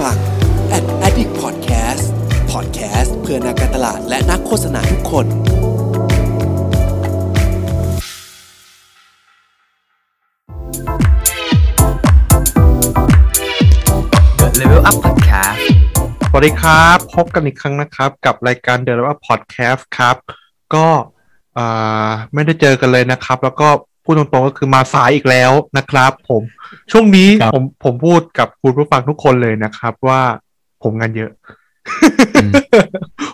ฟัง Ad Addict Podcast Podcast เพื่อนักการตลาดและนักโฆษณาทุกคน Level Up Podcast สวัสดีครับ พบกันอีกครั้งนะครับ กับรายการ The Level Up Podcast ครับ ก็อ่าไม่ได้เจอกันเลยนะครับ แล้วก็ พูดตรงๆก็คือมาสายอีกแล้วนะครับ ผมช่วงนี้ครับผมผมพูดกับคุณผู้ฟังทุกคนเลยนะครับ ว่าผมงานเยอะอืม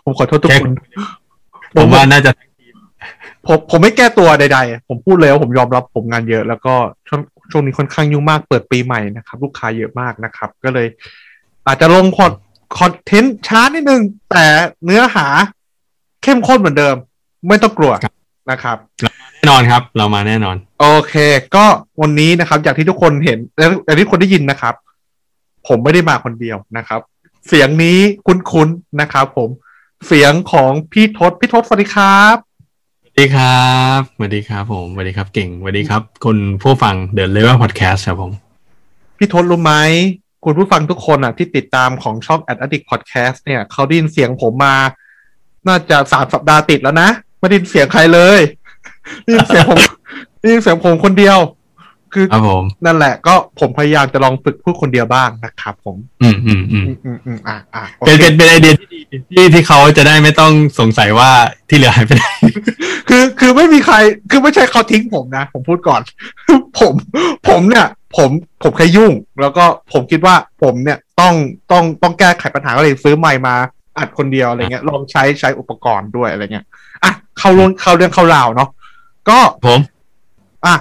ผมขอโทษทุกคนผมว่าน่าจะผมผมไม่แก้ตัวใด ๆ ผมพูดเลยว่าผมยอมรับผมงานเยอะ แล้วก็ช่วงช่วงนี้ค่อนข้างยุ่งมากเปิดปีใหม่นะครับ ลูกค้าเยอะมากนะครับ ก็เลย อาจจะลงคอนคอนเทนต์ช้านิดนึง แต่เนื้อหาเข้มข้นเหมือนเดิม ไม่ต้องกลัวนะครับแน่นอนครับ เรามาแน่นอน โอเค ก็วันนี้นะครับอย่างที่ทุกคนเห็นและอย่างที่ทุกคนได้ยินนะครับ ผมไม่ได้มาคนเดียวนะครับ เสียงนี้คุ้นๆนะครับผมเสียงของพี่ทศพี่ทศสวัสดีครับสวัสดีครับสวัสดีครับ ผมสวัสดีครับเก่งสวัสดีครับคุณผู้ฟัง The Level Podcast ครับผมพี่ทศรู้ไหมคุณผู้ฟังทุกคนอะที่ติดตามของช่อง Ad Addict Podcast เนี่ยเขาได้ยินเสียงผมมา น่าจะสามสัปดาห์ติดแล้วนะ ไม่ได้ยินเสียงใครเลย ได้ยินเสียงผมได้ยินเสียงผมคนเดียว คือครับผม นั่นแหละ ก็ผมพยายามจะลองฝึกพูดคนเดียวบ้างนะครับ ผมอืมอืมอืมอืมอืมอืมอะอะโอเป็นเคเป็นเป็นไอเดียที่ดีที่ที่เขาจะได้ไม่ต้องสงสัยว่าที่เหลือหายไปไหนคือคือไม่มีใคร คือไม่ใช่เขาทิ้งผมนะ ผมพูดก่อน ผม ผมเนี่ย ผมผมแค่ยุ่ง แล้วก็ผมคิดว่าผมเนี่ยต้องต้องต้องแก้ไขปัญหาก็เลยซื้อไมค์มาอัดคนเดียวอะไรเงี้ยลองใช้ใช้อุปกรณ์ด้วยอะไรเงี้ยอะเข้าเรื่องเข้าเรื่องเข้าราวเนาะ ก็ผมอะ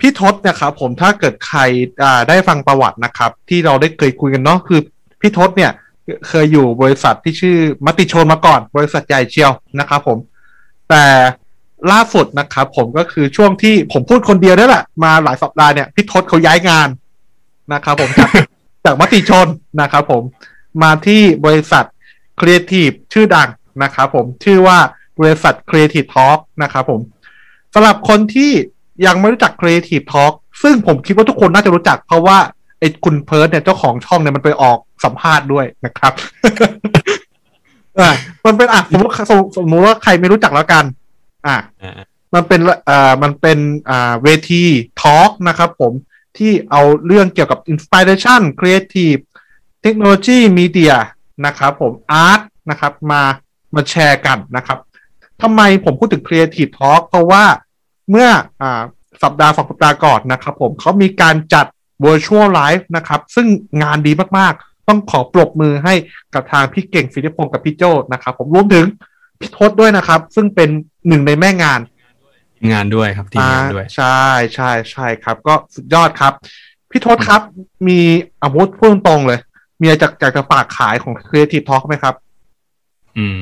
พี่ทศเนะครับผมถ้าเกิดใครอ่าได้ฟังประวัตินะครับ ที่เราได้เคยคุยกันเนาะคือพี่ทศเนี่ย เคยอยู่บริษัทที่ชื่อมติชนมาก่อน บริษัทใหญ่เชียวนะครับผม แต่ล่าสุดนะครับผมก็คือช่วงที่ผมพูดคนเดียวนี่แหละมาหลายสัปดาห์เนี่ยพี่ทศเขาย้ายงานนะครับผมจากจากมติชนนะครับผมมาที่บริษัทครีเอทีฟชื่อดังนะครับผมชื่อว่าบริษัท Creative Talk นะครับผม สำหรับคนที่ยังไม่รู้จัก Creative Talk ซึ่งผมคิดว่าทุกคนน่าจะรู้จัก เพราะว่าไอ้คุณเพิร์ดเนี่ยเจ้าของช่องเนี่ยมันไปออกสัมภาษณ์ด้วยนะครับอะมันเป็นอะสมมติสมมติสมมติว่าใครไม่รู้จักแล้วกัน อะอ่ามันเป็นเอ่อมันเป็นอ่าเวทีทอล์กนะครับผมที่เอาเรื่องเกี่ยวกับ Inspiration Creative Technology Media นะครับผม Art นะครับ มามาแชร์กันนะครับ ทำไมผมพูดถึง Creative Talk เพราะว่าเมื่ออ่าสัปดาห์สองสัปดาห์ก่อนนะครับผมเขามีการจัด Virtual Live นะครับ ซึ่งงานดีมากๆ ต้องขอปรบมือให้กับทางพี่เก่งฟิลิปพงศ์กับพี่โจนะครับ ผมรวมถึงพี่ทศด้วยนะครับ ซึ่งเป็นหนึ่งในแม่งานทีมงานด้วยครับทีมงานด้วยอ่าใช่ใช่ใช่ครับ ก็สุดยอดครับ พี่ทศครับ มีอาวุธพูดตรงๆเลย มีอะไรจากจากจะฝากขายของ Creative Talk ไหมครับ อืม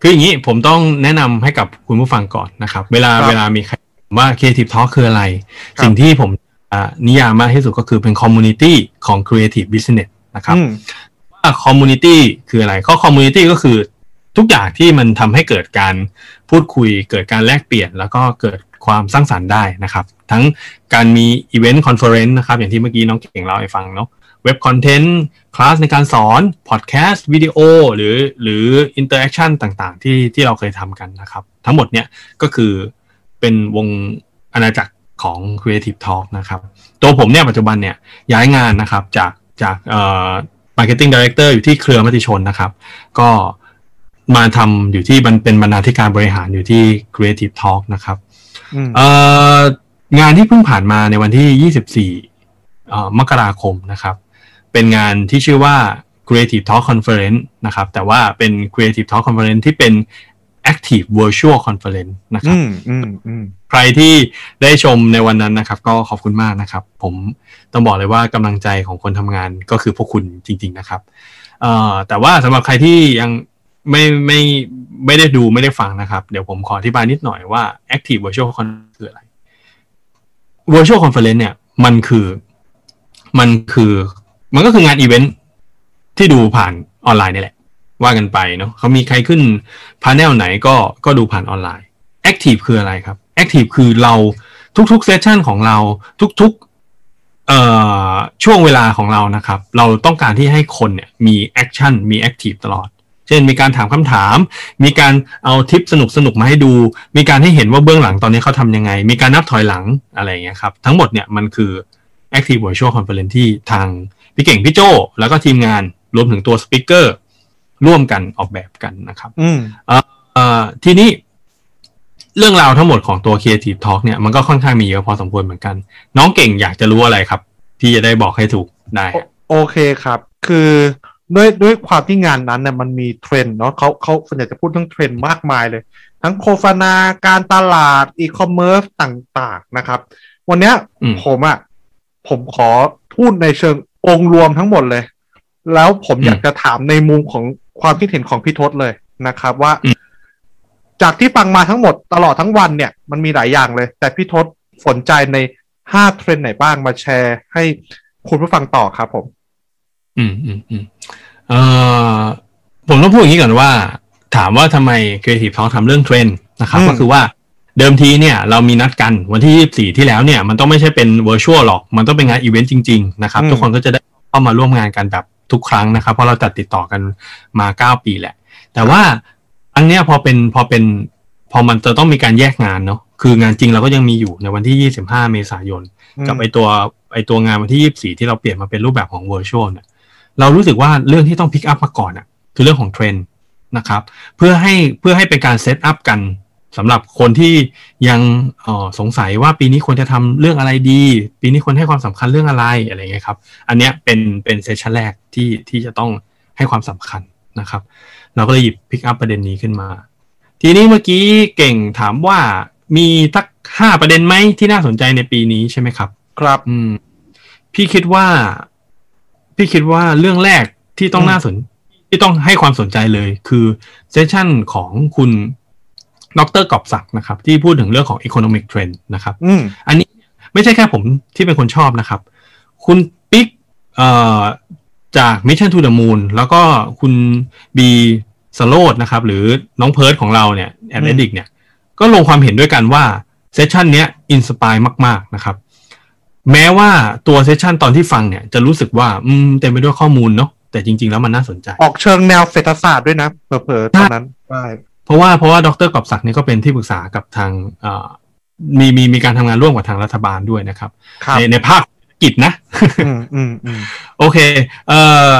คืออย่างนี้ผมต้องแนะนำให้กับคุณผู้ฟังก่อนนะครับ เวลาครับเวลามีใครถามว่า Creative Talk คืออะไรครับสิ่งที่ผมอ่านิยามมากที่สุดก็คือเป็น Community ของ Creative Business นะครับอืมว่า Community คืออะไรข้อ Community ก็คือทุกอย่างที่มันทำให้เกิดการพูดคุย เกิดการแลกเปลี่ยน แล้วก็เกิดความสร้างสรรค์ได้นะครับ ทั้งการมี Event Conference นะครับ อย่างที่เมื่อกี้น้องเก่งเล่าให้ฟังเนาะ web content class ในการสอนพอดแคสต์วิดีโอหรือหรือ interaction ต่างๆ ที่ที่เราเคยทำกันนะครับ ทั้งหมดเนี่ยก็คือเป็นวงอาณาจักรของ Creative Talk นะครับ ตัวผมเนี่ยปัจจุบันเนี่ยย้ายงานนะครับจากจากเอ่อ Marketing Director อยู่ที่เครือมติชนนะครับ ก็มาทำอยู่ที่มันเป็นบรรณาธิการบริหารอยู่ที่ Creative Talk นะครับอืมเอ่องานที่เพิ่งผ่านมาในวันที่ 24เอ่อมกราคมนะครับ เป็นงานที่ชื่อว่า Creative Talk Conference นะครับ แต่ว่าเป็น Creative Talk Conference ที่เป็น Active Virtual Conference นะครับอืมอืมอืมใครที่ได้ชมในวันนั้นนะครับ ก็ขอบคุณมากนะครับ ผมต้องบอกเลยว่ากำลังใจของคนทำงานก็คือพวกคุณจริง ๆ นะครับเอ่อแต่ว่าสำหรับใครที่ยังไม่ไม่ไม่ได้ดูไม่ได้ฟังนะครับ เดี๋ยวผมขออธิบายนิดหน่อยว่า Active Virtual Conference คืออะไร Virtual Conference เนี่ย มันคือมันคือ มันก็คืองานอีเวนท์ที่ดูผ่านออนไลน์นี่แหละ ว่ากันไปเนาะเขามีใครขึ้นพา n นลไหนก็ก็ดูผ่านออนไลน์ Active คืออะไรครับ Active คือเราทุกๆ session ของเราทุกเอ่อช่วงเวลาของเรานะครับ เราต้องการที่ให้คนเนี่ยมี action มี active ตลอด เช่นมีการถามคำถาม มีการเอาทิปสนุกสนุกมาให้ดู มีการให้เห็นว่าเบื้องหลังตอนนี้เขาทำยังไง มีการนับถอยหลังอะไรอย่างเงี้ยครับ ทั้งหมดเนี่ยมันคือ Active Virtual Conference ที่ทาง พี่เก่งพี่โจแล้วก็ทีมงานรวมถึงตัว speaker ร่วมกันออกแบบกันนะครับอืมเอ่อทีนี้เรื่องราวทั้งหมดของตัว Creative Talk เนี่ยมันก็ค่อนข้างมีเยอะพอสมควรเหมือนกัน น้องเก่งอยากจะรู้อะไรครับ พี่จะได้บอกให้ถูกได้โอโอเคครับ คือด้วยด้วยความที่งานนั้นเนี่ยมันมีเทรนด์เนาะเขาเขาส่วนใหญ่จะพูดเรื่องเทรนด์มากมายเลย ทั้งโฆษณาการตลาดอีคอมเมิร์ซต่าง ๆ นะครับ วันเนี้ยอืมผมอะ่ะผมขอพูดในเชิง องค์รวมทั้งหมดเลย แล้วผมอยากจะถามในมุมของความคิดเห็นของพี่ทศเลยนะครับ ว่า จากที่ฟังมาทั้งหมดตลอดทั้งวันเนี่ย มันมีหลายอย่างเลย แต่พี่ทศสนใจในห้าเทรนด์ไหนบ้างมาแชร์ให้คุณผู้ฟังต่อครับผม อืมอืมอืมเอ่อผมต้องพูดอย่างนี้ก่อนว่า ถามว่าทำไม Creative Talk ทำเรื่องเทรนด์นะครับอืมก็คือว่า เดิมทีเนี่ยเรามีนัดกันวันที่ 24 ที่แล้วเนี่ยมันต้องไม่ใช่เป็น virtual หรอก มันต้องเป็นงานอีเวนต์จริงๆนะครับทุกคนก็จะได้เข้ามาร่วมงานกันแบบทุกครั้งนะครับ เพราะเราจัดติดต่อกันมา 9 ปีแหละ แต่ว่าอันเนี้ยพอเป็นพอเป็นพอมันจะต้องมีการแยกงานเนาะคืองานจริงเราก็ยังมีอยู่ในวันที่ 25 เมษายน กับไอตัวไอตัวงานวันที่ 24 ที่เราเปลี่ยนมาเป็นรูปแบบของ virtual เนี่ยเรารู้สึกว่าเรื่องที่ต้องพิกอัพมาก่อนอะคือเรื่องของเทรนด์นะครับเพื่อให้เพื่อให้เป็นการ set up กัน สำหรับคนที่ยังเออสงสัยว่าปีนี้ควรจะทำเรื่องอะไรดี ปีนี้ควรให้ความสำคัญเรื่องอะไรอะไรเงี้ยครับ อันเนี้ยเป็นเป็น session แรกที่ที่จะต้องให้ความสำคัญนะครับ เราก็เลยหยิบ pick up ประเด็นนี้ขึ้นมา ทีนี้เมื่อกี้เก่งถามว่ามีสักห้าประเด็นไหมที่น่าสนใจในปีนี้ใช่ไหมครับ ครับอืมพี่คิดว่า พี่คิดว่าเรื่องแรกที่ต้องอืมน่าสนที่ต้องให้ความสนใจเลย คือ session ของคุณ ดร.กอบศักดิ์นะครับ ที่พูดถึงเรื่องของ economic trend นะครับอืมอันนี้ไม่ใช่แค่ผมที่เป็นคนชอบนะครับ คุณปิ๊กเอ่อจาก Mission to the Moon แล้วก็คุณบีสโลดนะครับ หรือน้องเพิร์ดของเราเนี่ยแอดอืมดิกเนี่ย ก็ลงความเห็นด้วยกันว่า session เนี้ย inspireมาก ๆ นะครับ แม้ว่าตัวเซสชันตอนที่ฟังเนี่ย จะรู้สึกว่า อืมเต็มไปด้วยข้อมูลเนาะแต่จริง ๆ แล้วมันน่าสนใจ ออกเชิงแนวเศรษฐศาสตร์ด้วยนะเผลอๆตอนนั้นใช่ เพราะว่าเพราะว่าดรกอบศักดิ์นี่ก็เป็นที่ปรึกษากับทางเอ่อมีมีมีการทำงานร่วมกับทางรัฐบาลด้วยนะครับครับในในภาคกิจนะอืมอืมอืมโอเคเอ่อ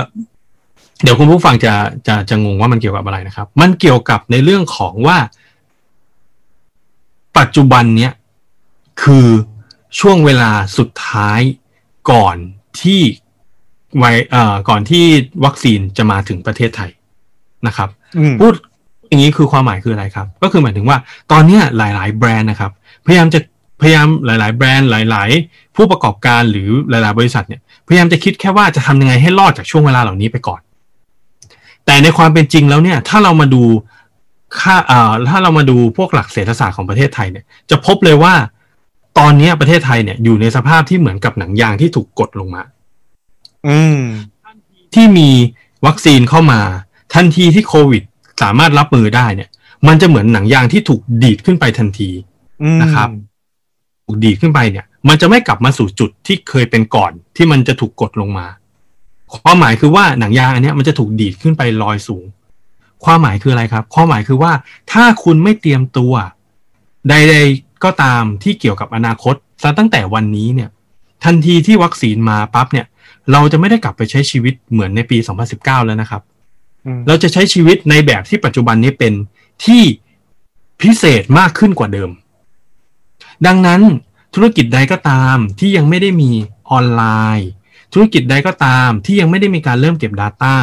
เดี๋ยวคุณผู้ฟังจะจะจะงงว่ามันเกี่ยวกับอะไรนะครับ มันเกี่ยวกับในเรื่องของว่า ปัจจุบันเนี้ยคือช่วงเวลาสุดท้ายก่อนที่ไวเอ่อก่อนที่วัคซีนจะมาถึงประเทศไทยนะครับอืมพูด อย่างนี้คือความหมายคืออะไรครับ ก็คือหมายถึงว่าตอนเนี้ยหลาย ๆ แบรนด์นะครับ พยายามจะพยายามหลาย ๆ แบรนด์หลาย ๆ ผู้ประกอบการหรือหลาย ๆ บริษัทเนี่ยพยายามจะคิดแค่ว่าจะทำยังไงให้รอดจากช่วงเวลาเหล่านี้ไปก่อน แต่ในความเป็นจริงแล้วเนี่ยถ้าเรามาดูค่าเอ่อถ้าเรามาดูพวกหลักเศรษฐศาสตร์ของประเทศไทยเนี่ยจะพบเลยว่าตอนเนี้ยประเทศไทยเนี่ยอยู่ในสภาพที่เหมือนกับหนังยางที่ถูกกดลงมา อืมที่มีวัคซีนเข้ามา ทันทีที่โควิด สามารถรับมือได้เนี่ย มันจะเหมือนหนังยางที่ถูกดีดขึ้นไปทันทีอืมนะครับถูกดีดขึ้นไปเนี่ย มันจะไม่กลับมาสู่จุดที่เคยเป็นก่อนที่มันจะถูกกดลงมา ความหมายคือว่าหนังยางอันเนี้ยมันจะถูกดีดขึ้นไปลอยสูง ความหมายคืออะไรครับ ความหมายคือว่าถ้าคุณไม่เตรียมตัว ใด ๆก็ตามที่เกี่ยวกับอนาคตซะตั้งแต่วันนี้เนี่ย ทันทีที่วัคซีนมาปั๊บเนี่ย เราจะไม่ได้กลับไปใช้ชีวิตเหมือนในปี 2019 แล้วนะครับอืม เราจะใช้ชีวิตในแบบที่ปัจจุบันนี้เป็นที่พิเศษมากขึ้นกว่าเดิม ดังนั้นธุรกิจใดก็ตามที่ยังไม่ได้มีออนไลน์ ธุรกิจใดก็ตามที่ยังไม่ได้มีการเริ่มเก็บ Data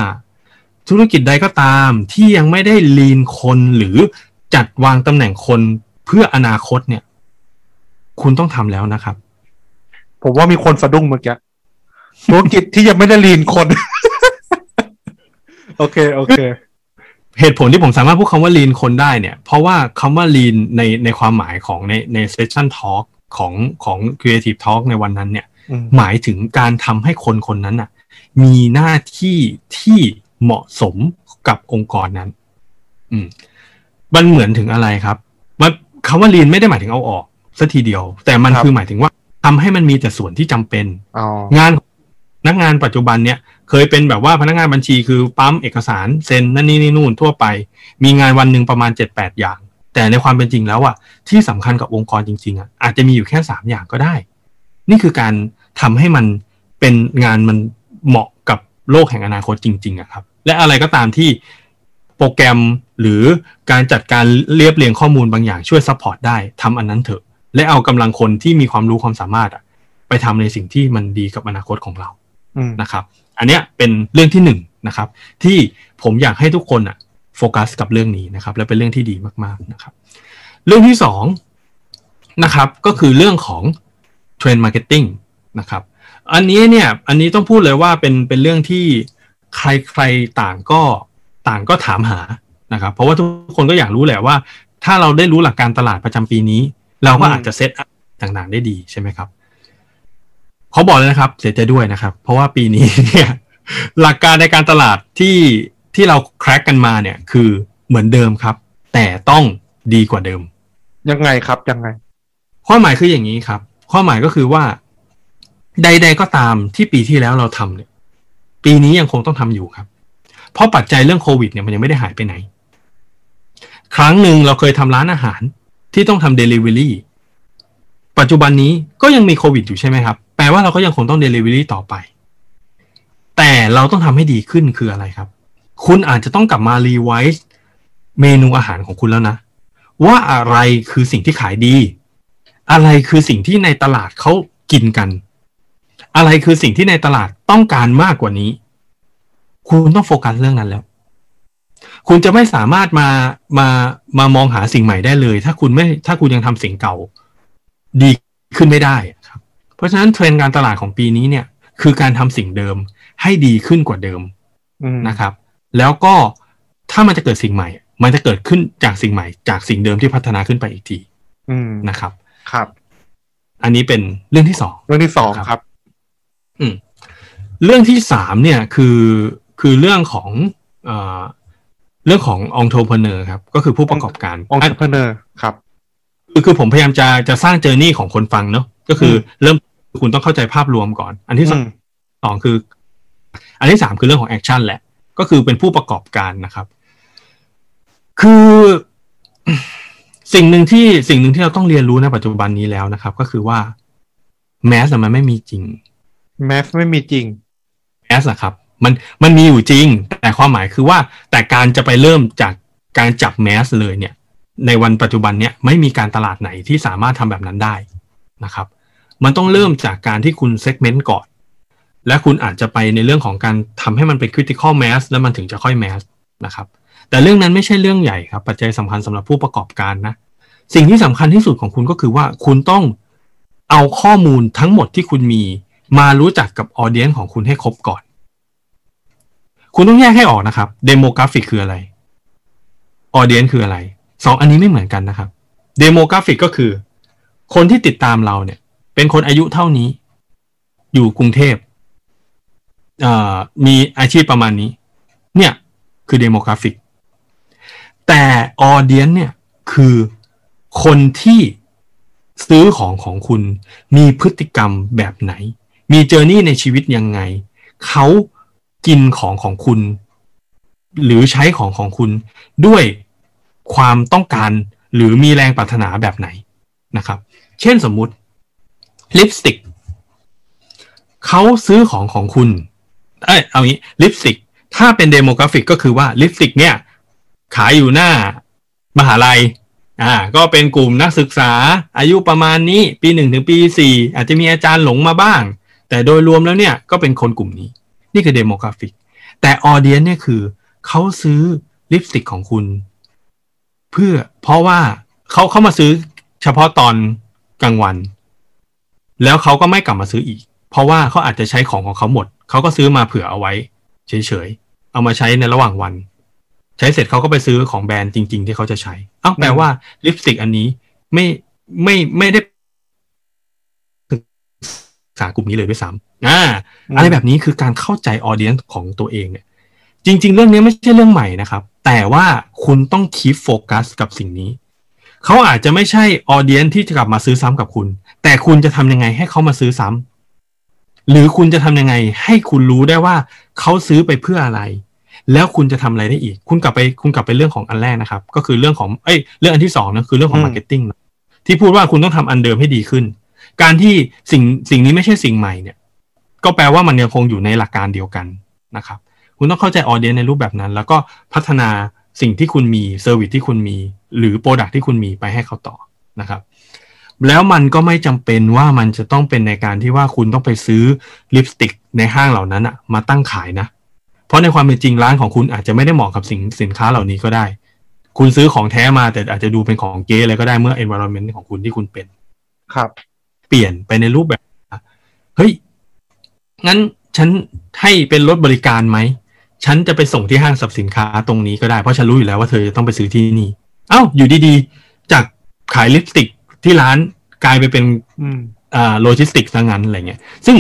ธุรกิจใดก็ตามที่ยังไม่ได้ลีนคนหรือจัดวางตำแหน่งคนเพื่ออนาคตเนี่ย คุณต้องทำแล้วนะครับ ผมว่ามีคนสะดุ้งเมื่อกี้ธุรกิจที่ยังไม่ได้ลีนคน โอเคโอเค เหตุผลที่ผมสามารถพูดคำว่า lean คนได้เนี่ย เพราะว่าคำว่า lean ในในความหมายของในใน session talk ของของ creative talk ในวันนั้นเนี่ยอืมหมายถึงการทำให้คนคนนั้นน่ะ มีหน้าที่ที่เหมาะสมกับองค์กรนั้น อืม มันเหมือนถึงอะไรครับว่าคำว่า lean ไม่ได้หมายถึงเอาออกสัทีเดียว แต่มันครับคือหมายถึงว่าทำให้มันมีแต่ส่วนที่จำเป็นอ๋องานพ นักงานปัจจุบันเนี่ยเคยเป็นแบบว่าพนักงานบัญชีคือปั๊มเอกสารเซ็นนั่นนี่นี่นู่นทั่วไป มีงานวันหนึ่งประมาณเจ็ดแปดอย่าง แต่ในความเป็นจริงแล้วอะที่สำคัญกับองค์กรจริง ๆอะอาจจะมีอยู่แค่สามอย่างก็ได้ นี่คือการทำให้มันเป็นงานมันเหมาะกับโลกแห่งอนาคตจริงๆอะครับ และอะไรก็ตามที่โปรแกรมหรือการจัดการเรียบเรียงข้อมูลบางอย่างช่วย support ได้ทำอันนั้นเถอะ และเอากำลังคนที่มีความรู้ความสามารถอะไปทำในสิ่งที่มันดีกับอนาคตของเรา นะครับ อันเนี้ยเป็นเรื่องที่หนึ่งนะครับ ที่ผมอยากให้ทุกคนอะโฟกัสกับเรื่องนี้นะครับ และเป็นเรื่องที่ดีมากๆนะครับ เรื่องที่สองนะครับ ก็คือเรื่องของเทรนด์ marketing นะครับ อันนี้เนี่ย อันนี้ต้องพูดเลยว่าเป็นเป็นเรื่องที่ใครใครต่างก็ต่างก็ถามหานะครับ เพราะว่าทุกคนก็อยากรู้แหละว่า ถ้าเราได้รู้หลักการตลาดประจำปีนี้ เราก็อาจจะเซตต่างๆได้ดีใช่ไหมครับ เขาบอกเลยนะครับ เสียใจด้วยนะครับ เพราะว่าปีนี้เนี่ยหลักการในการตลาดที่ที่เรา crack กันมาเนี่ย คือเหมือนเดิมครับ แต่ต้องดีกว่าเดิม ยังไงครับยังไง ความหมายคืออย่างนี้ครับ ความหมายก็คือว่า ใด ๆก็ตามที่ปีที่แล้วเราทำเนี่ย ปีนี้ยังคงต้องทำอยู่ครับ เพราะปัจจัยเรื่องโควิดเนี่ยมันยังไม่ได้หายไปไหน ครั้งหนึ่งเราเคยทำร้านอาหารที่ต้องทำเดลิเวอรี่ปัจจุบันนี้ก็ยังมีโควิดอยู่ใช่ไหมครับ แปลว่าเราก็ยังคงต้องเดลิเวอรี่ต่อไป แต่เราต้องทำให้ดีขึ้นคืออะไรครับ คุณอาจจะต้องกลับมารีไวซ์เมนูอาหารของคุณแล้วนะ ว่าอะไรคือสิ่งที่ขายดี อะไรคือสิ่งที่ในตลาดเขากินกัน อะไรคือสิ่งที่ในตลาดต้องการมากกว่านี้ คุณต้องโฟกัสเรื่องนั้นแล้ว คุณจะไม่สามารถมามามามองหาสิ่งใหม่ได้เลย ถ้าคุณไม่ถ้าคุณยังทำสิ่งเก่า ดีขึ้นไม่ได้ รับเพราะฉะนั้นเทรนด์การตลาดของปีนี้เนี่ยคือการทำสิ่งเดิมให้ดีขึ้นกว่าเดิมอืมนะครับ แล้วก็ถ้ามันจะเกิดสิ่งใหม่ มันจะเกิดขึ้นจากสิ่งใหม่ จากสิ่งเดิมที่พัฒนาขึ้นไปอีกทีอืมนะครับ ครับ อันนี้เป็นเรื่องที่สองเรื่องที่สองครับครับ อืมเรื่องที่สามเนี่ยคือคือเรื่องของเอ่อเรื่องของ entrepreneur ครับ ก็คือผู้ประกอบการองค์เ r เนอร์ครับคือคือผมพยายามจะจะสร้าง journey ของคนฟังเนาะก็คืออเริ่ม คุณต้องเข้าใจภาพรวมก่อน อันที่สองอืมสองคือ อันที่สามคือเรื่องของ action แหละ ก็คือเป็นผู้ประกอบการนะครับ คือสิ่งหนึ่งที่สิ่งหนึ่งที่เราต้องเรียนรู้ในปัจจุบันนี้แล้วนะครับ ก็คือว่า mass มันไม่มีจริง mass ไม่มีจริง mass อะครับ มันมันมีอยู่จริง แต่ความหมายคือว่าแต่การจะไปเริ่มจากการจับแมสเลยเนี่ย ในวันปัจจุบันเนี่ยไม่มีการตลาดไหนที่สามารถทำแบบนั้นได้นะครับ มันต้องเริ่มจากการที่คุณเซกเมนต์ก่อน และคุณอาจจะไปในเรื่องของการทำให้มันเป็น critical mass แล้วมันถึงจะค่อย mass นะครับ แต่เรื่องนั้นไม่ใช่เรื่องใหญ่ครับ ปัจจัยสำคัญสำหรับผู้ประกอบการนะ สิ่งที่สำคัญที่สุดของคุณก็คือว่าคุณต้องเอาข้อมูลทั้งหมดที่คุณมี มารู้จักกับออเดียนของคุณให้ครบก่อน คุณต้องแยกให้ออกนะครับ demographic คืออะไร audience คืออะไรสองอันนี้ไม่เหมือนกันนะครับ demographic ก็คือ คนที่ติดตามเราเนี่ย เป็นคนอายุเท่านี้ อยู่กรุงเทพมีอาชีพประมาณนี้ เนี่ย คือ demographic แต่ audience เนี่ย คือคนที่ซื้อของของคุณ มีพฤติกรรมแบบไหน มี journey ในชีวิตยังไง เขากินของของคุณ หรือใช้ของของคุณด้วยความต้องการหรือมีแรงปรารถนาแบบไหนนะครับ เช่นสมมุติ ลิปสติกเขาซื้อของของคุณ เอ้ยเอางี้ลิปสติก ถ้าเป็น demographic ก็คือว่าลิปสติก เนี่ย ขายอยู่หน้ามหาลัย อ่า ก็เป็นกลุ่มนักศึกษา อายุประมาณนี้ ปีหนึ่งถึงปีสี่อาจจะมีอาจารย์หลงมาบ้าง แต่โดยรวมแล้วเนี่ยก็เป็นคนกลุ่มนี้ นี่คือ demographic แต่ audience เนี่ยคือเขาซื้อลิปสติกของคุณ เพื่อเพราะว่าเขาเข้ามาซื้อเฉพาะตอนกลางวัน แล้วเขาก็ไม่กลับมาซื้ออีก เพราะว่าเขาอาจจะใช้ของของเขาหมด เขาก็ซื้อมาเผื่อเอาไว้ เฉยๆ เอามาใช้ในระหว่างวัน ใช้เสร็จเขาก็ไปซื้อของแบรนด์จริง ๆ ที่เขาจะใช้เอ้าแปลว่าลิปสติกอันนี้ไม่ไม่ไม่ได้ศึกษากลุ่มนี้เลยด้วยซ้ำอ่าอืมอะไรแบบนี้คือการเข้าใจออเดียนของตัวเองเนี่ย จริง ๆ เรื่องนี้ไม่ใช่เรื่องใหม่นะครับ แต่ว่าคุณต้องคีฟโฟกัสกับสิ่งนี้ เขาอาจจะไม่ใช่ออเดียนที่จะกลับมาซื้อซ้ำกับคุณ แต่คุณจะทำยังไงให้เขามาซื้อซ้ำหรือคุณจะทำยังไง ให้คุณรู้ได้ว่าเขาซื้อไปเพื่ออะไร แล้วคุณจะทำอะไรได้อีก คุณกลับไปคุณกลับไปเรื่องของอันแรกนะครับ ก็คือเรื่องของเอ้ยเรื่องอันที่สองนะคือเรื่องของอืม marketing ที่พูดว่าคุณต้องทำอันเดิมให้ดีขึ้น การที่สิ่งสิ่งนี้ไม่ใช่สิ่งใหม่เนี่ย ก็แปลว่ามันยังคงอยู่ในหลักการเดียวกันนะครับ คุณต้องเข้าใจ audience ในรูปแบบนั้น แล้วก็พัฒนา สิ่งที่คุณมี service ที่คุณมี หรือ product ที่คุณมีไปให้เขาต่อนะครับ แล้วมันก็ไม่จำเป็นว่ามันจะต้องเป็นในการที่ว่าคุณต้องไปซื้อลิปสติกในห้างเหล่านั้นอะมาตั้งขายนะ เพราะในความเป็นจริงร้านของคุณอาจจะไม่ได้เหมาะกับสินสินค้าเหล่านี้ก็ได้ คุณซื้อของแท้มาแต่อาจจะดูเป็นของเก๊อะไรก็ได้เมื่อ environment ของคุณที่คุณเป็น ครับ เปลี่ยนไปในรูปแบบเฮ้ยงั้นฉันให้เป็นรถบริการไหม ฉันจะไปส่งที่ห้างสรรพสินค้าตรงนี้ก็ได้เพราะฉันรู้อยู่แล้วว่าเธอจะต้องไปซื้อที่นี่ เอ้าอยู่ดีๆ จากขายลิปสติกที่ร้านกลายไปเป็นอืมอ่าโลจิสติกซะงั้นอะไรเงี้ย ซึ่ง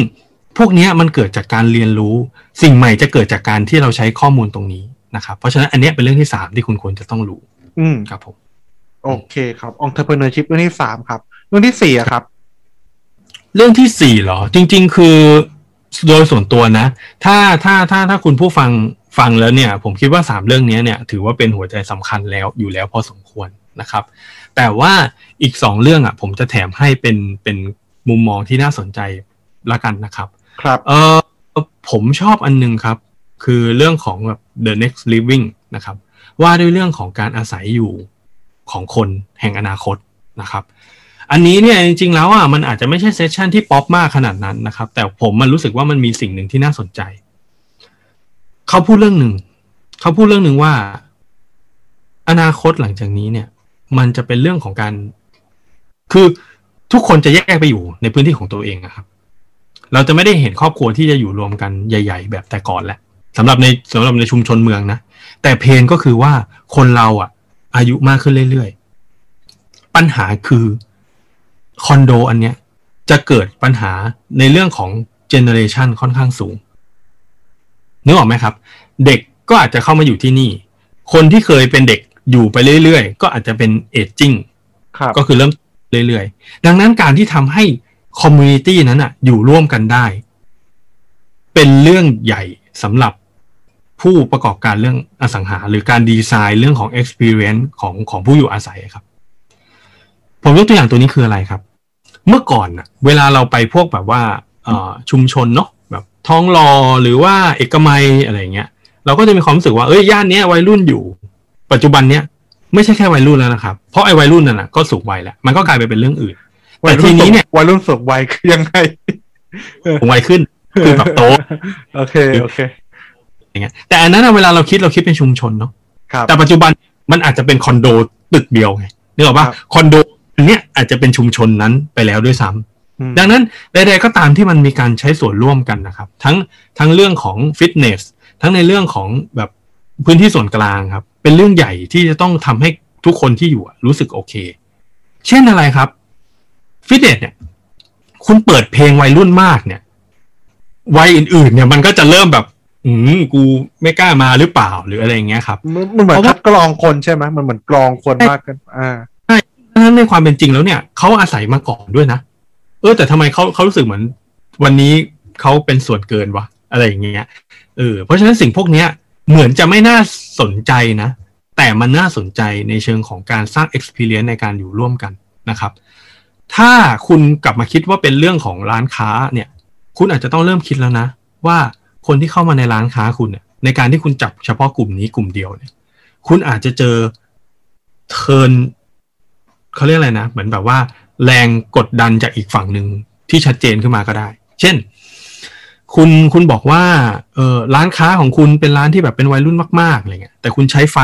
พวกเนี้ยมันเกิดจากการเรียนรู้ สิ่งใหม่จะเกิดจากการที่เราใช้ข้อมูลตรงนี้นะครับ เพราะฉะนั้นอันเนี้ยเป็นเรื่องที่สามที่คุณควรจะต้องรู้ อืมครับผม โอเคครับ entrepreneurship เรื่องที่สามครับ เรื่องที่สี่อะครับ เรื่องที่สี่เหรอ จริง ๆ คือ โดยส่วนตัวนะ ถ้าถ้าถ้าถ้าคุณผู้ฟังฟังแล้วเนี่ย ผมคิดว่าสามเรื่องนี้เนี่ย ถือว่าเป็นหัวใจสำคัญแล้วอยู่แล้วพอสมควรนะครับ แต่ว่าอีกสองเรื่องอะ ผมจะแถมให้เป็นเป็นมุมมองที่น่าสนใจละกันนะครับ ครับ เออผมชอบอันหนึงครับ คือเรื่องของแบบ the next living นะครับ ว่าด้วยเรื่องของการอาศัยอยู่ของคนแห่งอนาคตนะครับ อันนี้เนี่ยจริงๆแล้วอะมันอาจจะไม่ใช่เซสชันที่ป๊อปมากขนาดนั้นนะครับ แต่ผมมันรู้สึกว่ามันมีสิ่งหนึ่งที่น่าสนใจ เขาพูดเรื่องหนึ่ง เขาพูดเรื่องหนึ่งว่า อนาคตหลังจากนี้เนี่ย มันจะเป็นเรื่องของการ คือทุกคนจะแยกไปอยู่ในพื้นที่ของตัวเองอะครับ เราจะไม่ได้เห็นครอบครัวที่จะอยู่รวมกันใหญ่ ๆ แบบแต่ก่อนแล้วสำหรับในสำหรับในชุมชนเมืองนะแต่เพนก็คือว่าคนเราอะ อายุมากขึ้นเรื่อยๆ ปัญหาคือ คอนโดอันเนี้ยจะเกิดปัญหาในเรื่องของ generation ค่อนข้างสูงนึกออกไหมครับ เด็กก็อาจจะเข้ามาอยู่ที่นี่ คนที่เคยเป็นเด็กอยู่ไปเรื่อยๆ ก็อาจจะเป็น aging ครับก็คือเริ่มเรื่อยๆ ดังนั้นการที่ทำให้ community นั้นอะอยู่ร่วมกันได้ เป็นเรื่องใหญ่สำหรับผู้ประกอบการเรื่องอสังหา หรือการดีไซน์เรื่องของ experience ของของผู้อยู่อาศัยครับ ผมยกตัวอย่างตัวนี้คืออะไรครับ เมื่อก่อนน่ะเวลาเราไปพวกแบบว่าเอ่อชุมชนเนาะแบบท้องรอหรือว่าเอกมัยอะไรอย่างเงี้ย เราก็จะมีความรู้สึกว่าเอ้ยย่านเนี้ยวัยรุ่นอยู่ ปัจจุบันเนี้ยไม่ใช่แค่วัยรุ่นแล้วนะครับเพราะไอ้วัยรุ่นนั่นน่ะก็สูงวัยแล้วมันก็กลายไปเป็นเรื่องอื่นแต่ทีนี้เนี่ยวัยรุ่นสูงวัยคือยังไงสูงวัยขึ้นคือแบบโตโอเคโอเคอย่างเงี้ยแต่อันนั้นนะเวลาเราคิดเราคิดเป็นชุมชนเนาะครับแต่ปัจจุบันมันอาจจะเป็นคอนโดตึกเดียวไงนึกออกปะครับคอนโดอัน เนี้ยอาจจะเป็นชุมชนนั้นไปแล้วด้วยซ้ำอืมดังนั้นใดๆก็ตามที่มันมีการใช้ส่วนร่วมกันนะครับ ทั้งทั้งเรื่องของฟิตเนสทั้งในเรื่องของแบบพื้นที่ส่วนกลางครับ เป็นเรื่องใหญ่ที่จะต้องทำให้ทุกคนที่อยู่อะรู้สึกโอเค เช่นอะไรครับฟิตเนสเนี่ย คุณเปิดเพลงวัยรุ่นมากเนี่ยวัยอื่นๆ เนี่ยมันก็จะเริ่มแบบ อืมกูไม่กล้ามาหรือเปล่าหรืออะไรอย่างเงี้ยครับ มันมันเหมือนเพราะว่าคัดกรองคนใช่ไหมมันเหมือนกรองคนมากเกันอ่า ดังนั้นในความเป็นจริงแล้วเนี่ยเขาอาศัยมาก่อนด้วยนะเออแต่ทำไมเขาเขารู้สึกเหมือน วันนี้เขาเป็นส่วนเกินวะอะไรอย่างเงี้ยเออเพราะฉะนั้นสิ่งพวกเนี้ยเหมือนจะไม่น่าสนใจนะ แต่มันน่าสนใจในเชิงของการสร้าง experience ในการอยู่ร่วมกันนะครับ ถ้าคุณกลับมาคิดว่าเป็นเรื่องของร้านค้าเนี่ย คุณอาจจะต้องเริ่มคิดแล้วนะ ว่าคนที่เข้ามาในร้านค้าคุณเนี่ยในการที่คุณจับเฉพาะกลุ่มนี้กลุ่มเดียวเนี่ย คุณอาจจะเจอเทิร์น เขาเรียกอะไรนะ เหมือนแบบว่า แรงกดดันจากอีกฝั่งหนึ่งที่ชัดเจนขึ้นมาก็ได้ เช่น คุณคุณบอกว่าเออร้านค้าของคุณเป็นร้านที่แบบเป็นวัยรุ่นมากๆอะไรเงี้ยแต่คุณใช้ไฟ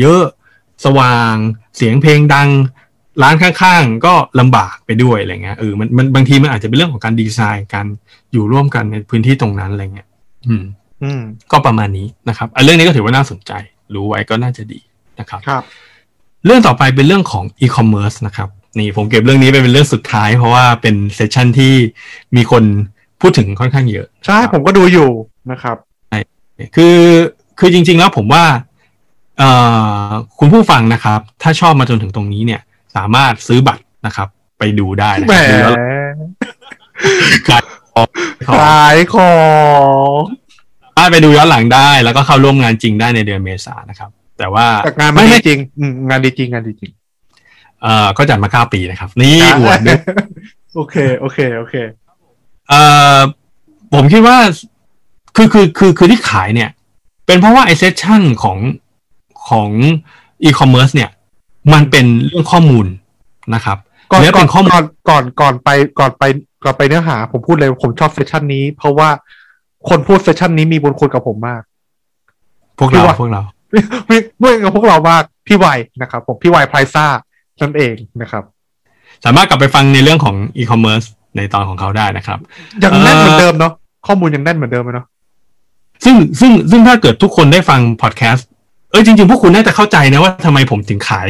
เยอะสว่างเสียงเพลงดัง ร้านข้างๆ ก็ลำบากไปด้วยอะไรเงี้ยเออมันมันบางทีมันอาจจะเป็นเรื่องของการดีไซน์การอยู่ร่วมกันในพื้นที่ตรงนั้นอะไรเงี้ยอืม อืมก็ประมาณนี้นะครับอันเรื่องนี้ก็ถือว่าน่าสนใจ รู้ไว้ก็น่าจะดีนะครับครับ เรื่องต่อไปเป็นเรื่องของ e-commerce นะครับนี่ผมเก็บเรื่องนี้ไปเป็นเรื่องสุดท้าย เพราะว่าเป็นเซสชันที่มีคนพูดถึงค่อนข้างเยอะ ใช่ผมก็ดูอยู่นะครับคือคือจริง ๆ แล้วผมว่าเอ่อคุณผู้ฟังนะครับ ถ้าชอบมาจนถึงตรงนี้เนี่ย สามารถซื้อบัตรนะครับ ไปดูได้นะแหมครับดูแล้วขายของขายของสามารถไปดูย้อนหลังได้ แล้วก็เข้าร่วมงานจริงได้ในเดือนเมษายนนะครับ แต่ว่าแต่งานมันไม่ดีไม่จริงอืมงานดีจริงงานดีจริง เอ่อก็จัดมาเก้าปีนะครับ นี่อวดด้วยโอเค โอเค โอเค เอ่อผมคิดว่าคือคือคือคือที่ขายเนี่ย เป็นเพราะว่าไอเซสชั่นของของอีคอมเมิร์ซเนี่ย มันเป็นเรื่องข้อมูลนะครับก่อนและก่เป็อนนข้อมูลก่อนก่อนก่อนไปก่อนไปก่อนไปเนื้อหา ผมพูดเลยผมชอบเซสชันนี้ เพราะว่าคนพูดเซสชันนี้มีบุญคุณกับผมมาก พวกพี่เราว่าพวกเรา ไม่ไม่กับพวกเรามากพี่ไวนะครับ ผมพี่ไวไพรซ่านั่นเองนะครับ สามารถกลับไปฟังในเรื่องของอีคอมเมิร์ซในตอนของเขาได้นะครับ ยังแน่นเอ่อเหมือนเดิมเนาะข้อมูลยังแน่นเหมือนเดิมไหมเนาะซึ่งซึ่งซึ่งถ้าเกิดทุกคนได้ฟังพอดแคสต์เออจริง ๆ พวกคุณน่าจะเข้าใจนะว่าทำไมผมถึงขาย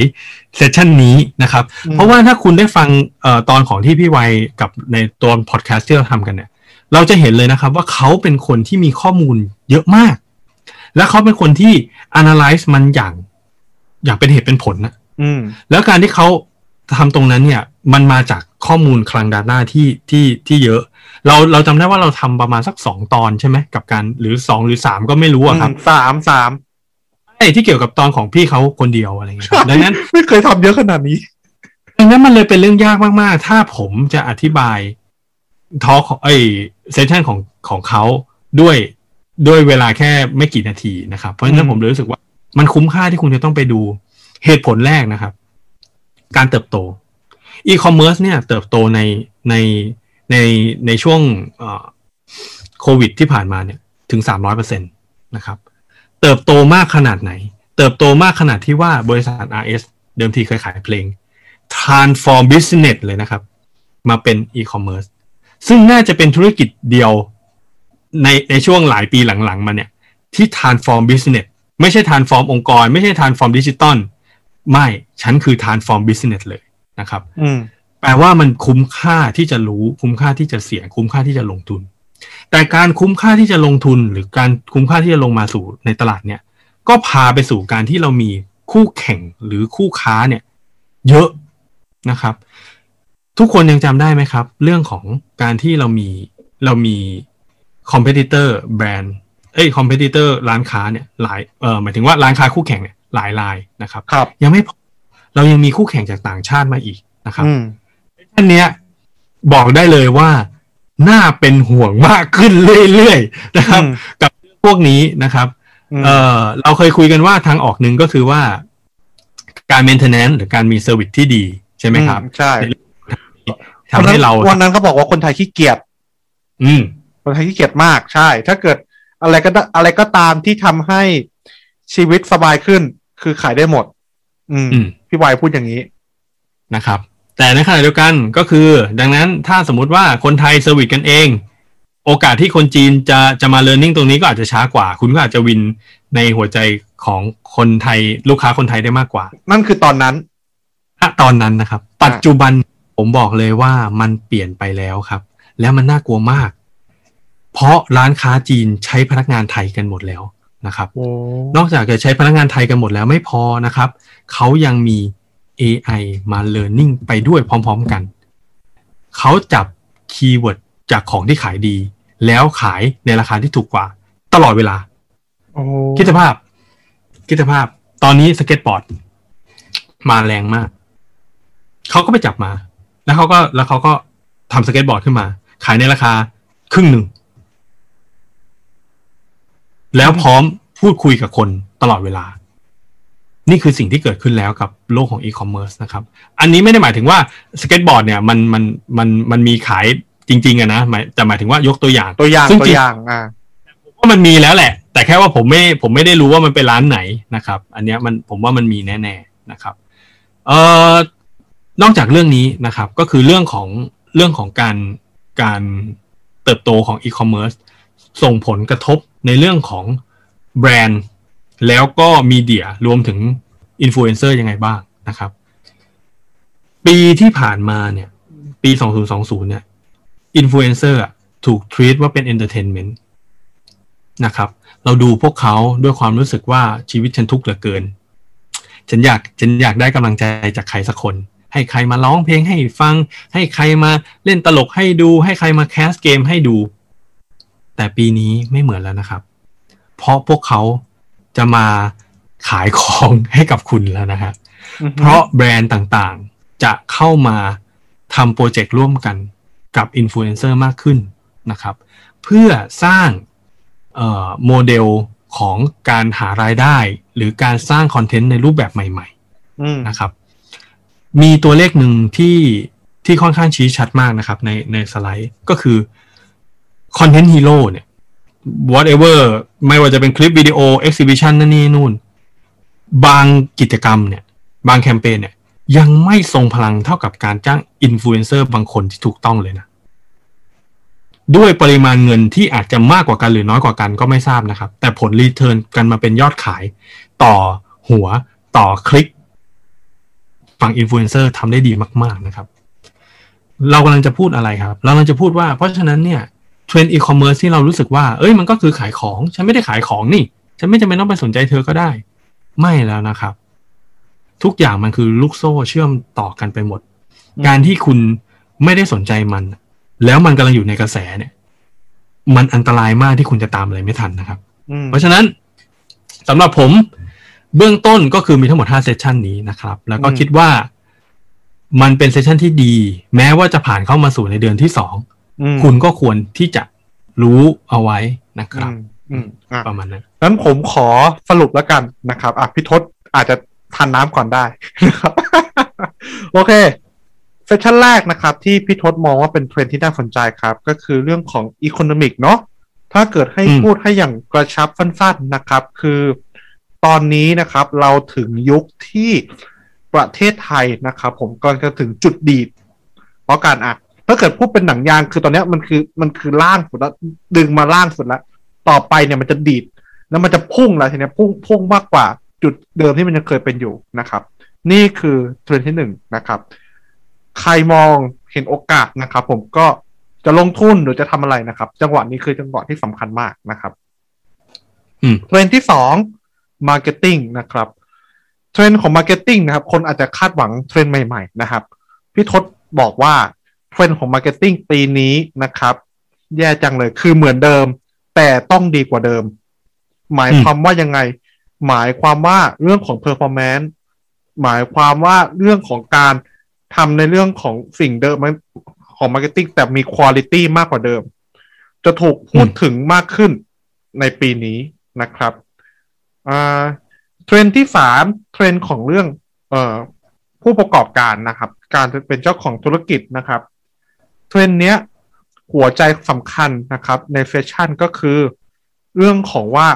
เซสชันนี้นะครับ เพราะว่าถ้าคุณได้ฟังเอ่อตอนของที่พี่ไวกับในตัวพอดแคสต์ที่เราทำกันเนี่ย เราจะเห็นเลยนะครับว่าเขาเป็นคนที่มีข้อมูลเยอะมาก และเขาเป็นคนที่ analyze มันอย่างอย่างเป็นเหตุเป็นผลนะอืมแล้วการที่เขาทำตรงนั้นเนี่ย มันมาจากข้อมูลคลัง Data ที่ที่ที่เยอะ เราเราจำได้ว่าเราทำประมาณสักสองตอนใช่ไหมกับการหรือสองหรือสามก็ไม่รู้อะครับสามสามใช่ที่เกี่ยวกับตอนของพี่เขาคนเดียวอะไรเงี้ยดังนั้นไม่เคยทำเยอะขนาดนี้ดังนั้นมันเลยเป็นเรื่องยากมากๆ ถ้าผมจะอธิบายทอของไอเซสชันของของเขาด้วย ด้วยเวลาแค่ไม่กี่นาทีนะครับ เพราะฉะนั้นอืมผมเลยรู้สึกว่า มันคุ้มค่าที่คุณจะต้องไปดูเหตุผลแรกนะครับ การเติบโตอีคอมเมิร์ซเนี่ย เติบโตในในในในช่วงเอ่อโควิดที่ผ่านมาเนี่ย ถึงสามร้อยเปอร์เซ็นตนะครับ เติบโตมากขนาดไหน เติบโตมากขนาดที่ว่าบริษัท RS เดิมทีเคยขายเพลง transform business เลยนะครับ มาเป็น e-commerce ซึ่งน่าจะเป็นธุรกิจเดียว ในในช่วงหลายปีหลังๆมาเนี่ย ที่ transform business ไม่ใช่ transform องค์กร ไม่ใช่ transform ดิจิตอลไม่ฉันคือ transform business เลยนะครับอืมแปลว่ามันคุ้มค่าที่จะรู้คุ้มค่าที่จะเสียคุ้มค่าที่จะลงทุน แต่การคุ้มค่าที่จะลงทุนหรือการคุ้มค่าที่จะลงมาสู่ในตลาดเนี่ย ก็พาไปสู่การที่เรามีคู่แข่งหรือคู่ค้าเนี่ย เยอะนะครับ ทุกคนยังจำได้ไหมครับ เรื่องของการที่เรามีเรามี competitor แบรนด์เอ้ย competitor ร้านค้าเนี่ยหลายเออหมายถึงว่าร้านค้าคู่แข่งเนี่ยหลายรายนะครับครับยังไม่พอเรายังมีคู่แข่งจากต่างชาติมาอีกนะครับอืมอันเนี้ยบอกได้เลยว่าน่าเป็นห่วงมากขึ้นเรื่อยๆนะครับอืมกับพวกนี้นะครับมเออเราเคยคุยกันว่าทางออกหนึ่งก็คือว่า การ maintenance หรือการมี service ที่ดี ใช่ไหมครับ ใช่ทำให้เราวันนั้นเขาบอกว่าคนไทยขี้เกียจอืม คนไทยขี้เกียจมากใช่ ถ้าเกิดอะไรก็ได้อะไรก็ตามที่ทำให้ชีวิตสบายขึ้น คือขายได้หมดอืมอืมพี่ไวพูดอย่างนี้นะครับ แต่ในขณะเดียวกันก็คือ ดังนั้นถ้าสมมุติว่าคนไทย service กันเอง โอกาสที่คนจีนจะจะมา learning ตรงนี้ก็อาจจะช้ากว่า คุณก็อาจจะวินในหัวใจของคนไทยลูกค้าคนไทยได้มากกว่า นั่นคือตอนนั้นณตอนนั้นนะครับ ปัจจุบันผมบอกเลยว่ามันเปลี่ยนไปแล้วครับ แล้วมันน่ากลัวมาก เพราะร้านค้าจีนใช้พนักงานไทยกันหมดแล้วนะครับโอ้นอกจากจะใช้พนักงานไทยกันหมดแล้วไม่พอนะครับ เขายังมี AI มา learning ไปด้วยพร้อมๆกัน เขาจับ keyword จากของที่ขายดี แล้วขายในราคาที่ถูกกว่า ตลอดเวลาโอ้คิดสภาพ คิดสภาพ ตอนนี้สเก็ตบอร์ดมาแรงมาก เขาก็ไปจับมา แล้วเขาก็แล้วเขาก็ทำสเก็ตบอร์ดขึ้นมา ขายในราคาครึ่งหนึ่ง แล้วพร้อมพูดคุยกับคนตลอดเวลา นี่คือสิ่งที่เกิดขึ้นแล้วกับโลกของอีคอมเมิร์ซนะครับ อันนี้ไม่ได้หมายถึงว่าสเก็ตบอร์ดเนี่ยมันมันมันมันมีขายจริง ๆอะนะหมายแต่หมายถึงว่ายกตัวอย่างตัวอย่างซึ่งตัวจริงอย่างอ่าว่ามันมีแล้วแหละ แต่แค่ว่าผมไม่ผมไม่ได้รู้ว่ามันเป็นร้านไหนนะครับ อันเนี้ยมันผมว่ามันมีแน่ ๆนะครับเอ่อนอกจากเรื่องนี้นะครับ ก็คือเรื่องของเรื่องของการการเติบโตของอีคอมเมิร์ซส่งผลกระทบ ในเรื่องของแบรนด์แล้วก็ media รวมถึงอินฟลูเอนเซอร์ยังไงบ้างนะครับ ปีที่ผ่านมาเนี่ย ปี 2020 เนี่ยอินฟลูเอนเซอร์ถูก treat ว่าเป็น entertainment นะครับ เราดูพวกเขาด้วยความรู้สึกว่าชีวิตฉันทุกข์เหลือเกิน ฉันอยากฉันอยากได้กำลังใจจากใครสักคน ให้ใครมาร้องเพลงให้ฟัง ให้ใครมาเล่นตลกให้ดู ให้ใครมาแคสเกมให้ดู แต่ปีนี้ไม่เหมือนแล้วนะครับ เพราะพวกเขาจะมาขายของให้กับคุณแล้วนะครับเพราะแบรนด์ต่างๆ จะเข้ามาทำโปรเจกต์ร่วมกันกับอินฟลูเอนเซอร์มากขึ้นนะครับ เพื่อสร้างโมเดลของการหารายได้ หรือการสร้างคอนเทนต์ในรูปแบบใหม่ๆนะครับ มีตัวเลขหนึ่งที่ที่ค่อนข้างชี้ชัดมากนะครับ ในในสไลด์ก็คือ คอนเทนต์ฮีโร่เนี่ย whatever ไม่ว่าจะเป็นคลิปวิดีโอ exhibition นั่นนี่นู่น บางกิจกรรมเนี่ย บางแคมเปญเนี่ย ยังไม่ทรงพลังเท่ากับการจ้างอินฟลูเอนเซอร์บางคนที่ถูกต้องเลยนะ ด้วยปริมาณเงินที่อาจจะมากกว่ากันหรือน้อยกว่ากันก็ไม่ทราบนะครับ แต่ผล return กันมาเป็นยอดขาย ต่อหัวต่อคลิก ฝั่งอินฟลูเอนเซอร์ทำได้ดีมาก ๆนะครับ เรากำลังจะพูดอะไรครับ เรากำลังจะพูดว่า เพราะฉะนั้นเนี่ย เทรนด์อีคอมเมิร์ซที่เรารู้สึกว่า เอ้ยมันก็คือขายของ ฉันไม่ได้ขายของนี่ ฉันไม่จำเป็นต้องไปสนใจเธอก็ได้ ไม่แล้วนะครับ ทุกอย่างมันคือลูกโซ่เชื่อมต่อกันไปหมด การที่คุณไม่ได้สนใจมัน แล้วมันกำลังอยู่ในกระแสเนี่ย มันอันตรายมากที่คุณจะตามอะไรไม่ทันนะครับ เพราะฉะนั้นสำหรับผมเบื้องต้นก็คือมีทั้งหมด 5 session นี้นะครับ แล้วก็คิดว่ามันเป็น session ที่ดี แม้ว่าจะผ่านเข้ามาสู่ในเดือนที่สอง คุณก็ควรที่จะรู้เอาไว้นะครับประมาณนั้นนั้นผมขอสรุปแล้วกันนะครับอะพี่ทศอาจจะทานน้ำก่อนได้นะครับโอเค session แรกนะครับที่พี่ทศมองว่าเป็นเทรนด์ที่น่าสนใจครับ ก็คือเรื่องของ economic เนาะถ้าเกิดให้พูดให้อย่างกระชับสั้นๆนะครับ คือตอนนี้นะครับเราถึงยุคที่ประเทศไทยนะครับ ผมกำลังจะถึงจุดดีดเพราะการอะ ถ้าเกิดพูดเป็นหนังยางคือตอนนี้มันคือมันคือล่างสุดแล้วดึงมาล่างสุดแล้วต่อไปเนี่ยมันจะดีด แล้วมันจะพุ่งแล้วทีนี้พุ่งพุ่งมากกว่าจุดเดิมที่มันยังเคยเป็นอยู่นะครับ นี่คือเทรนที่หนึ่งนะครับ ใครมองเห็นโอกาสนะครับ ผมก็จะลงทุนหรือจะทำอะไรนะครับ จังหวะนี้คือจังหวะที่สำคัญมากนะครับเทรนด์ที่สอง marketing นะครับเทรนด์ของ marketing นะครับ คนอาจจะคาดหวังเทรนด์ใหม่ ๆ นะครับ พี่ทศบอกว่า เทรนด์ของ marketing ปีนี้นะครับ แย่จังเลยคือเหมือนเดิม แต่ต้องดีกว่าเดิม หมายความว่ายังไง หมายความว่าเรื่องของ performanceหมายความว่าเรื่องของการทำในเรื่องของสิ่งเดิมของ marketing แต่มี quality มากกว่าเดิม จะถูกพูดถึงมากขึ้นในปีนี้นะครับเทรนด์ที่สามเทรนด์ของเรื่องเอผู้ประกอบการนะครับ การเป็นเจ้าของธุรกิจนะครับ เทรนด์เนี้ยหัวใจสำคัญนะครับใน session ก็คือ เรื่องของว่า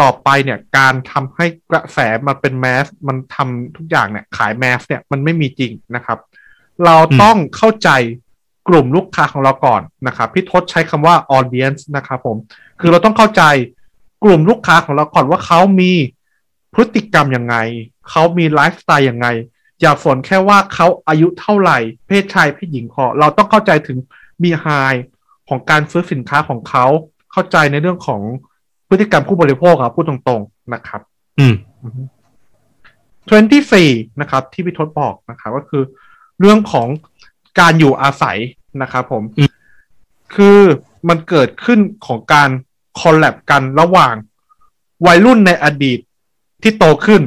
ต่อไปเนี่ยการทำให้กระแสมันเป็น mass มันทำทุกอย่างเนี่ยขาย mass เนี่ยมันไม่มีจริงนะครับ เราต้องเข้าใจกลุ่มลูกค้าของเราก่อนนะครับพี่ทศใช้คำว่า audience นะครับผม คือเราต้องเข้าใจกลุ่มลูกค้าของเราก่อนว่าเขามีพฤติกรรมยังไง เขามีไลฟ์สไตล์ยังไง อย่าสนแค่ว่าเขาอายุเท่าไหร่ เพศชายเพศหญิงพอเราต้องเข้าใจถึงมีไฮของการซื้อสินค้าของเขา เข้าใจในเรื่องของพฤติกรรมผู้บริโภคครับพูดตรงๆนะครับ อืมเทรนด์ที่สี่นะครับ ที่พี่ทศบอกนะครับ ก็คือ เรื่องของการอยู่อาศัยนะครับผม คือมันเกิดขึ้นของการ collab กันระหว่างวัยรุ่นในอดีตที่โตขึ้น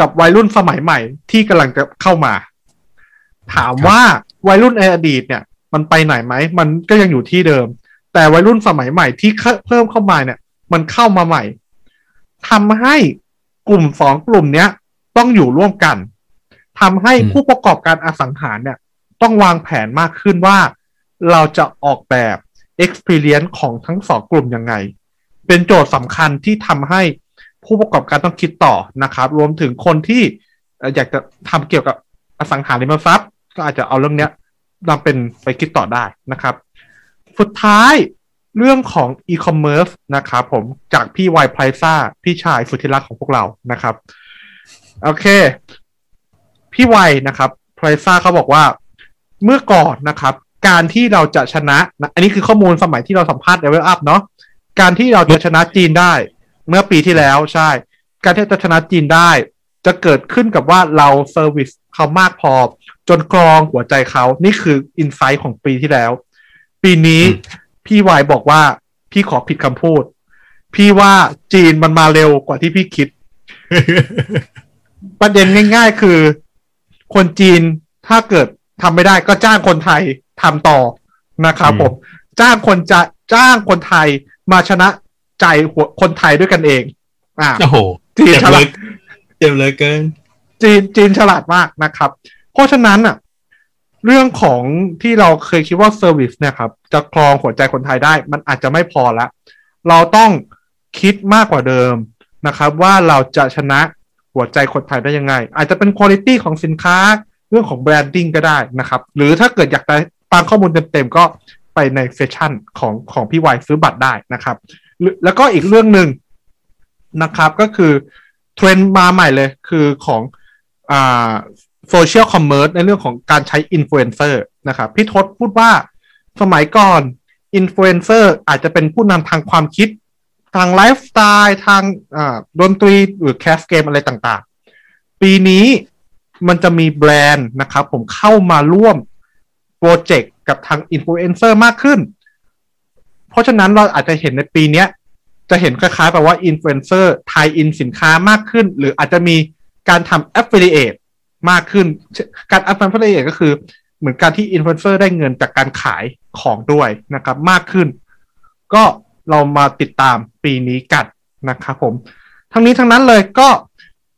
กับวัยรุ่นสมัยใหม่ที่กำลังจะเข้ามา ถามว่าวัยรุ่นในอดีตเนี่ย มันไปไหนไหมมันก็ยังอยู่ที่เดิม แต่วัยรุ่นสมัยใหม่ที่เพิ่มเข้ามาเนี่ย มันเข้ามาใหม่ทำให้กลุ่มสองกลุ่มเนี้ย ต้องอยู่ร่วมกันทำให้ผู้ประกอบการอสังหารเนี่ย ต้องวางแผนมากขึ้นว่า เราจะออกแบบ experience ของทั้งสองกลุ่มยังไง เป็นโจทย์สำคัญที่ทำให้ ผู้ประกอบการต้องคิดต่อนะครับ รวมถึงคนที่อยากจะทำเกี่ยวกับอสังหาริมทรัพย์ ก็อาจจะเอาเรื่องนี้นำเป็นไปคิดต่อได้นะครับ สุดท้ายเรื่องของอีคอมเมิร์ซนะครับผมจากพี่วาย Priceza พี่ชายสุดที่รักของพวกเรานะครับ โอเค พี่วายนะครับ Priceza เขาบอกว่าเมื่อก่อนนะครับ การที่เราจะชนะนะอันนี้คือข้อมูลสมัยที่เราสัมภาษณ์ Level Up เนาะการที่เราจะชนะจีนได้ เมื่อปีที่แล้วใช่ การที่จะชนะจีนได้ จะเกิดขึ้นกับว่าเรา service เขามากพอ จนครองหัวใจเขานี่คือ insight ของปีที่แล้ว ปีนี้อืมพี่วายบอกว่าพี่ขอผิดคำพูด พี่ว่าจีนมันมาเร็วกว่าที่พี่คิด ประเด็นง่าย ๆ คือ คนจีนถ้าเกิดทำไม่ได้ก็จ้างคนไทยทำต่อนะครับอืมผมจ้างคนจะจ้างคนไทยมาชนะ ใจหัวคนไทยด้วยกันเอง อ่าโอ้โหจีนเจ็บฉเลลายดเจ็บเลยเกิน จีนจีนฉลาดมากนะครับ เพราะฉะนั้นอะ เรื่องของที่เราเคยคิดว่าเซอร์วิสเนี่ยครับ จะครองหัวใจคนไทยได้ มันอาจจะไม่พอละ เราต้องคิดมากกว่าเดิมนะครับ ว่าเราจะชนะหัวใจคนไทยได้ยังไง อาจจะเป็นคุณภาพของสินค้าเรื่องของ branding ก็ได้นะครับ หรือถ้าเกิดอยากได้ตามข้อมูลเต็มๆก็ไปใน session ของของพี่วายซื้อบัตรได้นะครับหรือ แล้วก็อีกเรื่องหนึ่งนะครับก็คือเทรนด์มาใหม่เลยคือของอ่า social commerce ในเรื่องของการใช้อินฟลูเอนเซอร์นะครับพี่ทศพูดว่าสมัยก่อนอินฟลูเอนเซอร์อาจจะเป็นผู้นำทางความคิด ทางไลฟ์สไตล์ทางดนตรีหรือ cast เกมอะไรต่างๆ ปีนี้มันจะมีแบรนด์นะครับผมเข้ามาร่วมโปรเจกต์กับทางอินฟลูเอนเซอร์มากขึ้น เพราะฉะนั้นเราอาจจะเห็นในปีเนี้ยจะเห็นคล้ายๆแบบว่าอินฟลูเอนเซอร์ tie-in สินค้ามากขึ้น หรืออาจจะมีการทำ affiliate มากขึ้น การ affiliate ก็คือ เหมือนการที่อินฟลูเอนเซอร์ได้เงินจากการขายของด้วยนะครับ มากขึ้น ก็เรามาติดตามปีนี้กันนะครับผม ทั้งนี้ทั้งนั้นเลยก็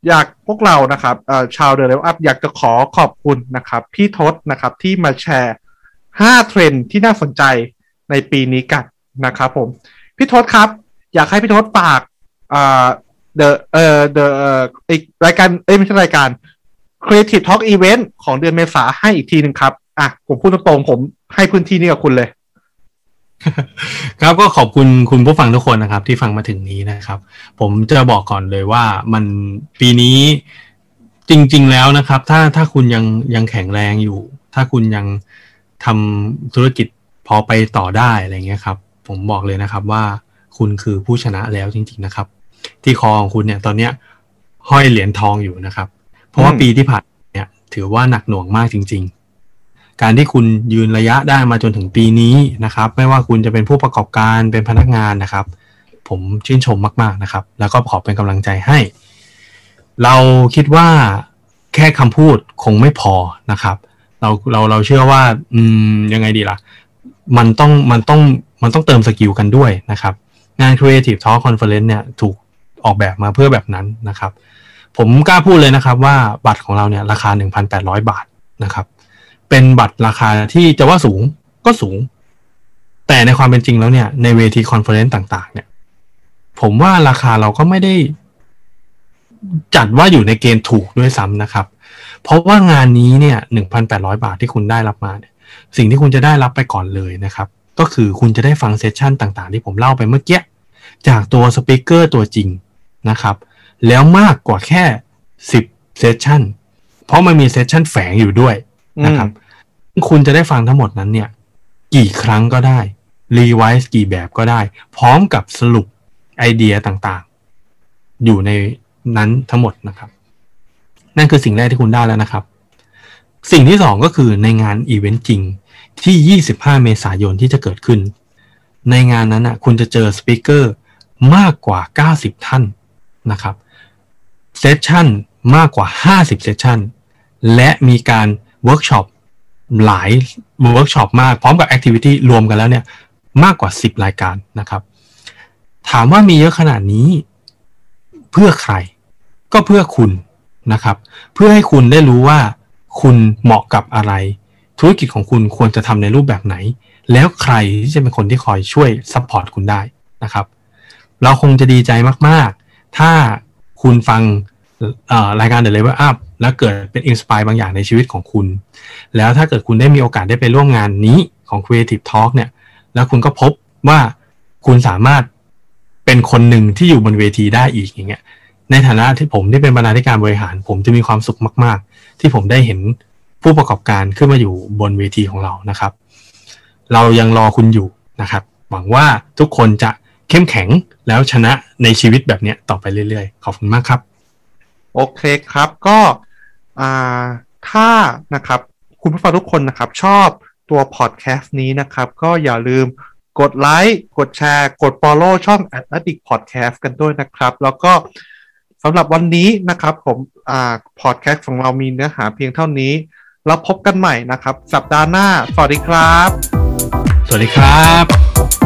อยากพวกเรานะครับชาวเด e เ e ลอัพอยากจะขอขอบคุณนะครับ พี่ทศนะครับที่มาแชร์ 5 เทรนด์ที่น่าสนใจในปีนี้กัน นะครับผม พี่ทศครับ อยากให้พี่ทศฝากอ่า the เอ่อ the เอ่ออีกรายการเอ้ยไม่ใช่รายการ Creative Talk Event ของเดือนเมษาให้อีกทีหนึ่งครับ อะ ผมพูดตรงๆผมให้พื้นที่นี้กับคุณเลย ครับก็ขอบคุณคุณผู้ฟังทุกคนนะครับ ที่ฟังมาถึงนี้นะครับ ผมจะบอกก่อนเลยว่ามันปีนี้จริง ๆ แล้วนะครับ ถ้าถ้าคุณยังยังแข็งแรงอยู่ ถ้าคุณยังทำธุรกิจพอไปต่อได้อะไรเงี้ยครับ ผมบอกเลยนะครับว่าคุณคือผู้ชนะแล้วจริง ๆนะครับ ที่คอของคุณเนี่ยตอนเนี้ยห้อยเหรียญทองอยู่นะครับ เพราะว่าอืมปีที่ผ่านเนี่ย ถือว่าหนักหน่วงมากจริง ๆ การที่คุณยืนระยะได้มาจนถึงปีนี้นะครับ ไม่ว่าคุณจะเป็นผู้ประกอบการเป็นพนักงานนะครับ ผมชื่นชมมากๆนะครับ แล้วก็ขอเป็นกำลังใจให้ เราคิดว่าแค่คำพูดคงไม่พอนะครับ เราเราเราเชื่อว่า อืมยังไงดีล่ะ มันต้องมันต้อง มันต้องเติมสกิลกันด้วยนะครับ งาน Creative Talk Conference เนี่ยถูกออกแบบมาเพื่อแบบนั้นนะครับ ผมกล้าพูดเลยนะครับว่าบัตรของเราเนี่ยราคา 1,800 บาทนะครับ เป็นบัตรราคาที่จะว่าสูงก็สูง แต่ในความเป็นจริงแล้วเนี่ยในเวที conference ต่างๆ เนี่ย ผมว่าราคาเราก็ไม่ได้ จัดว่าอยู่ในเกณฑ์ถูกด้วยซ้ำนะครับ เพราะว่างานนี้เนี่ย 1,800 บาทที่คุณได้รับมาเนี่ยสิ่งที่คุณจะได้รับไปก่อนเลยนะครับ ก็คือคุณจะได้ฟัง session ต่างๆ ที่ผมเล่าไปเมื่อกี้ จากตัว speaker ตัวจริงนะครับ แล้วมากกว่าแค่ 10 session เพราะมันมี session แฝงอยู่ด้วยนะครับ คุณจะได้ฟังทั้งหมดนั้นเนี่ย กี่ครั้งก็ได้ revise กี่แบบก็ได้ พร้อมกับสรุปไอเดียต่างๆ อยู่ในนั้นทั้งหมดนะครับ นั่นคือสิ่งแรกที่คุณได้แล้วนะครับ สิ่งที่สองก็คือในงานอีเวนต์จริง ที่ 25 เมษายนที่จะเกิดขึ้น ในงานนั้นนะคุณจะเจอ speaker มากกว่า 90 ท่านนะครับ session มากกว่า 50 session และมีการเวิร์กช็อปหลายเวิร์กช็อปมาก พร้อมกับ activity รวมกันแล้วเนี่ย มากกว่า 10 รายการนะครับ ถามว่ามีเยอะขนาดนี้ เพื่อใคร ก็เพื่อคุณนะครับ เพื่อให้คุณได้รู้ว่าคุณเหมาะกับอะไร ธุรกิจของคุณควรจะทำในรูปแบบไหน แล้วใครที่จะเป็นคนที่คอยช่วย support คุณได้นะครับ เราคงจะดีใจมาก ๆ ถ้าคุณฟังรายการ The Level Up แล้วเกิดเป็น inspire บางอย่างในชีวิตของคุณ แล้วถ้าเกิดคุณได้มีโอกาสได้ไปร่วมงานนี้ของ Creative Talk เนี่ย แล้วคุณก็พบว่าคุณสามารถเป็นคนหนึ่งที่อยู่บนเวทีได้อีกอย่างเงี้ย ในฐานะที่ผมที่เป็นบรรณาธิการบริหาร ผมจะมีความสุขมาก ๆ ที่ผมได้เห็น ผู้ประกอบการขึ้นมาอยู่บนเวทีของเรานะครับ เรายังรอคุณอยู่นะครับ หวังว่าทุกคนจะเข้มแข็งแล้วชนะในชีวิตแบบเนี้ยต่อไปเรื่อยๆ ขอบคุณมากครับ โอเคครับก็ถ้านะครับคุณผู้ฟังทุกคนนะครับ ชอบตัวพอดแคสต์นี้นะครับ ก็อย่าลืมกดไลค์กดแชร์ กด follow ช่อง Atlantic Podcast กันด้วยนะครับ แล้วก็สำหรับวันนี้นะครับ ผมพอดแคสต์ของเรามีเนื้อหาเพียงเท่านี้ แล้วพบกันใหม่นะครับ สัปดาห์หน้า สวัสดีครับ สวัสดีครับ